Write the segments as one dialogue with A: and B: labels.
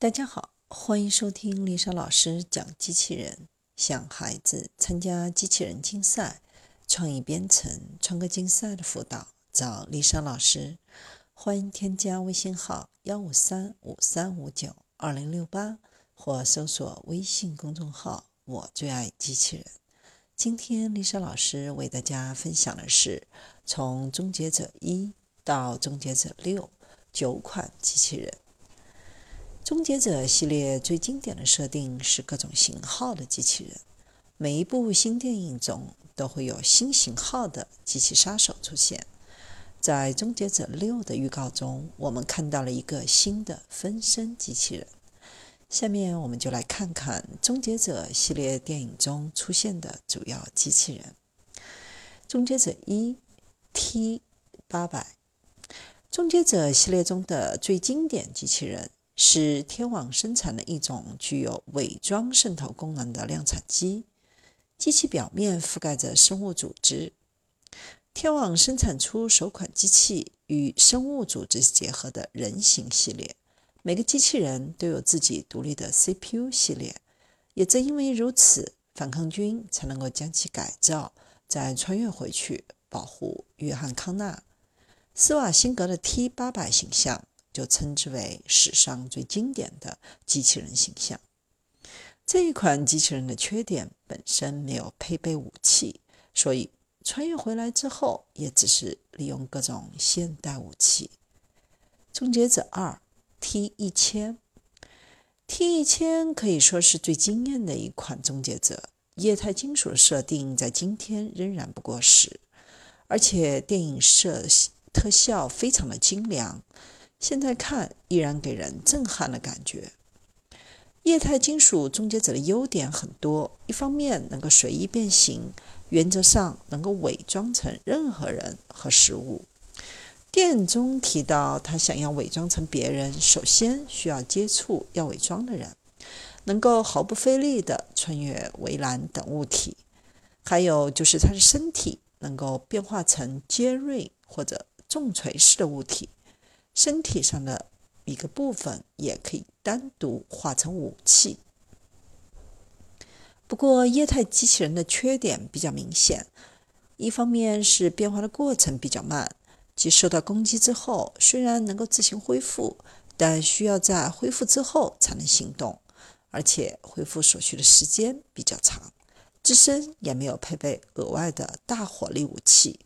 A: 大家好，欢迎收听丽莎老师讲机器人。想孩子参加机器人竞赛、创意编程、创客竞赛的辅导，找丽莎老师。欢迎添加微信号幺五三五三五九二零六八，或搜索微信公众号“我最爱机器人”。今天丽莎老师为大家分享的是从终结者一到终结者六九款机器人。终结者系列最经典的设定是各种型号的机器人，每一部新电影中都会有新型号的机器杀手出现。在终结者六的预告中，我们看到了一个新的分身机器人。下面我们就来看看终结者系列电影中出现的主要机器人。终结者一 T 八百，终结者系列中的最经典机器人。是天网生产的一种具有伪装渗透功能的量产机，机器表面覆盖着生物组织。天网生产出首款机器与生物组织结合的人形系列，每个机器人都有自己独立的 CPU 系列。也正因为如此，反抗军才能够将其改造，再穿越回去保护约翰康纳。斯瓦辛格的 T 八百形象。就称之为史上最经典的机器人形象。这一款机器人的缺点本身没有配备武器，所以穿越回来之后也只是利用各种现代武器。终结者二 T 一千，T 一千可以说是最惊艳的一款终结者。液态金属的设定在今天仍然不过时，而且电影摄特效非常的精良。现在看依然给人震撼的感觉。液态金属终结者的优点很多，一方面能够随意变形，原则上能够伪装成任何人和事物。电影中提到，他想要伪装成别人，首先需要接触要伪装的人，能够毫不费力地穿越围栏等物体。还有就是他的身体能够变化成尖锐或者重锤式的物体。身体上的一个部分也可以单独化成武器。不过，液态机器人的缺点比较明显，一方面是变化的过程比较慢，即受到攻击之后，虽然能够自行恢复，但需要在恢复之后才能行动，而且恢复所需的时间比较长，自身也没有配备额外的大火力武器。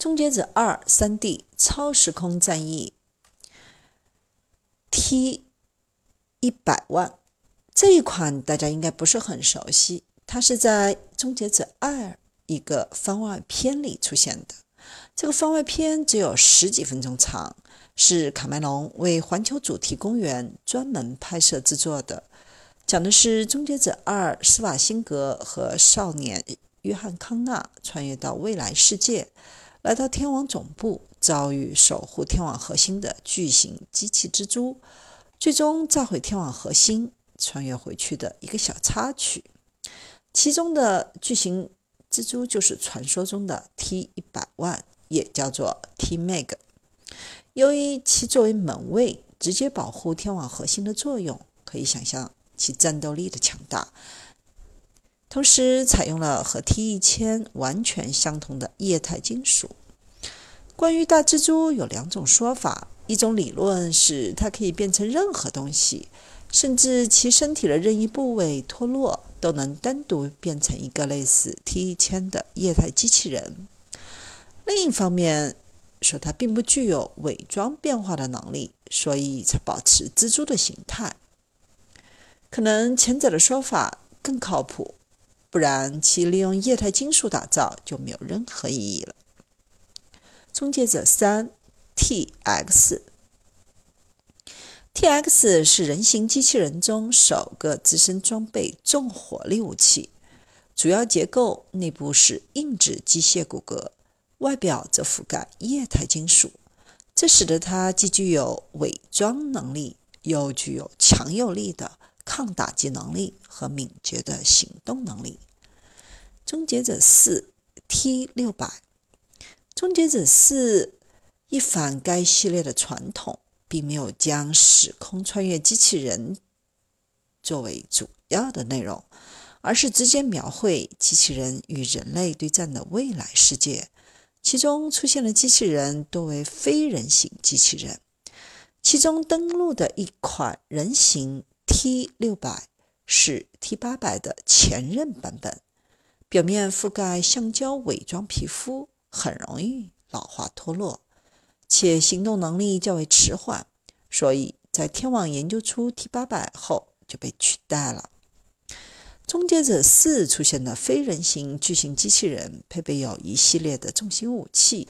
A: 终结者二三 D 超时空战役 T 一百万这一款大家应该不是很熟悉，它是在终结者二一个番外篇里出现的。这个番外篇只有十几分钟长，是卡梅隆为环球主题公园专门拍摄制作的，讲的是终结者二施瓦辛格和少年约翰康纳穿越到未来世界。来到天网总部，遭遇守护天网核心的巨型机器蜘蛛，最终炸毁天网核心，穿越回去的一个小插曲。其中的巨型蜘蛛就是传说中的 T 一百万，也叫做 T Meg。由于其作为门卫，直接保护天网核心的作用，可以想象其战斗力的强大。同时采用了和 T 一千完全相同的液态金属。关于大蜘蛛有两种说法，一种理论是它可以变成任何东西，甚至其身体的任意部位脱落都能单独变成一个类似 T 一千的液态机器人。另一方面说，它并不具有伪装变化的能力，所以才保持蜘蛛的形态。可能前者的说法更靠谱。不然，其利用液态金属打造就没有任何意义了。终结者三 TX，TX 是人形机器人中首个自身装备重火力武器，主要结构内部是硬质机械骨骼，外表则覆盖液态金属，这使得它既具有伪装能力，又具有强有力的。抗打击能力和敏捷的行动能力。终结者四 T 六百，终结者四一反该系列的传统，并没有将时空穿越机器人作为主要的内容，而是直接描绘机器人与人类对战的未来世界。其中出现的机器人多为非人形机器人，其中登陆的一款人形 T 六百是 T 八百的前任版本，表面覆盖橡胶伪装皮肤，很容易老化脱落。且行动能力较为迟缓，所以在天网研究出 T 八百后就被取代了。终结者四出现的非人形巨型机器人，配备有一系列的重型武器，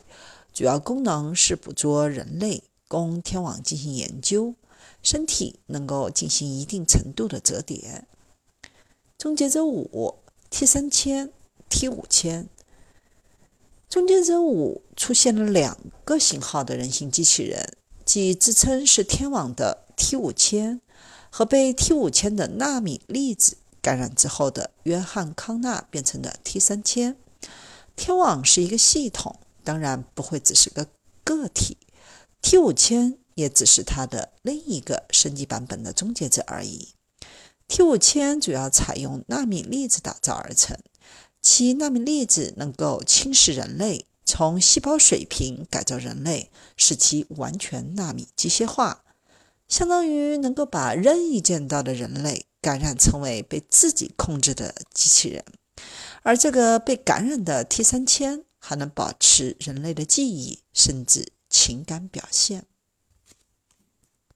A: 主要功能是捕捉人类，供天网进行研究。身体能够进行一定程度的折叠。终结者五 T 三千 T 五千。终结者五出现了两个型号的人形机器人，即自称是天网的 T 五千和被 T 五千的纳米粒子感染之后的约翰康纳变成的 T 三千。天网是一个系统，当然不会只是个个体。T 五千也只是它的另一个升级版本的终结者而已。T 五千主要采用纳米粒子打造而成。其纳米粒子能够侵蚀人类，从细胞水平改造人类，使其完全纳米机械化，相当于能够把任意见到的人类感染成为被自己控制的机器人。而这个被感染的 T 三千还能保持人类的记忆，甚至情感表现。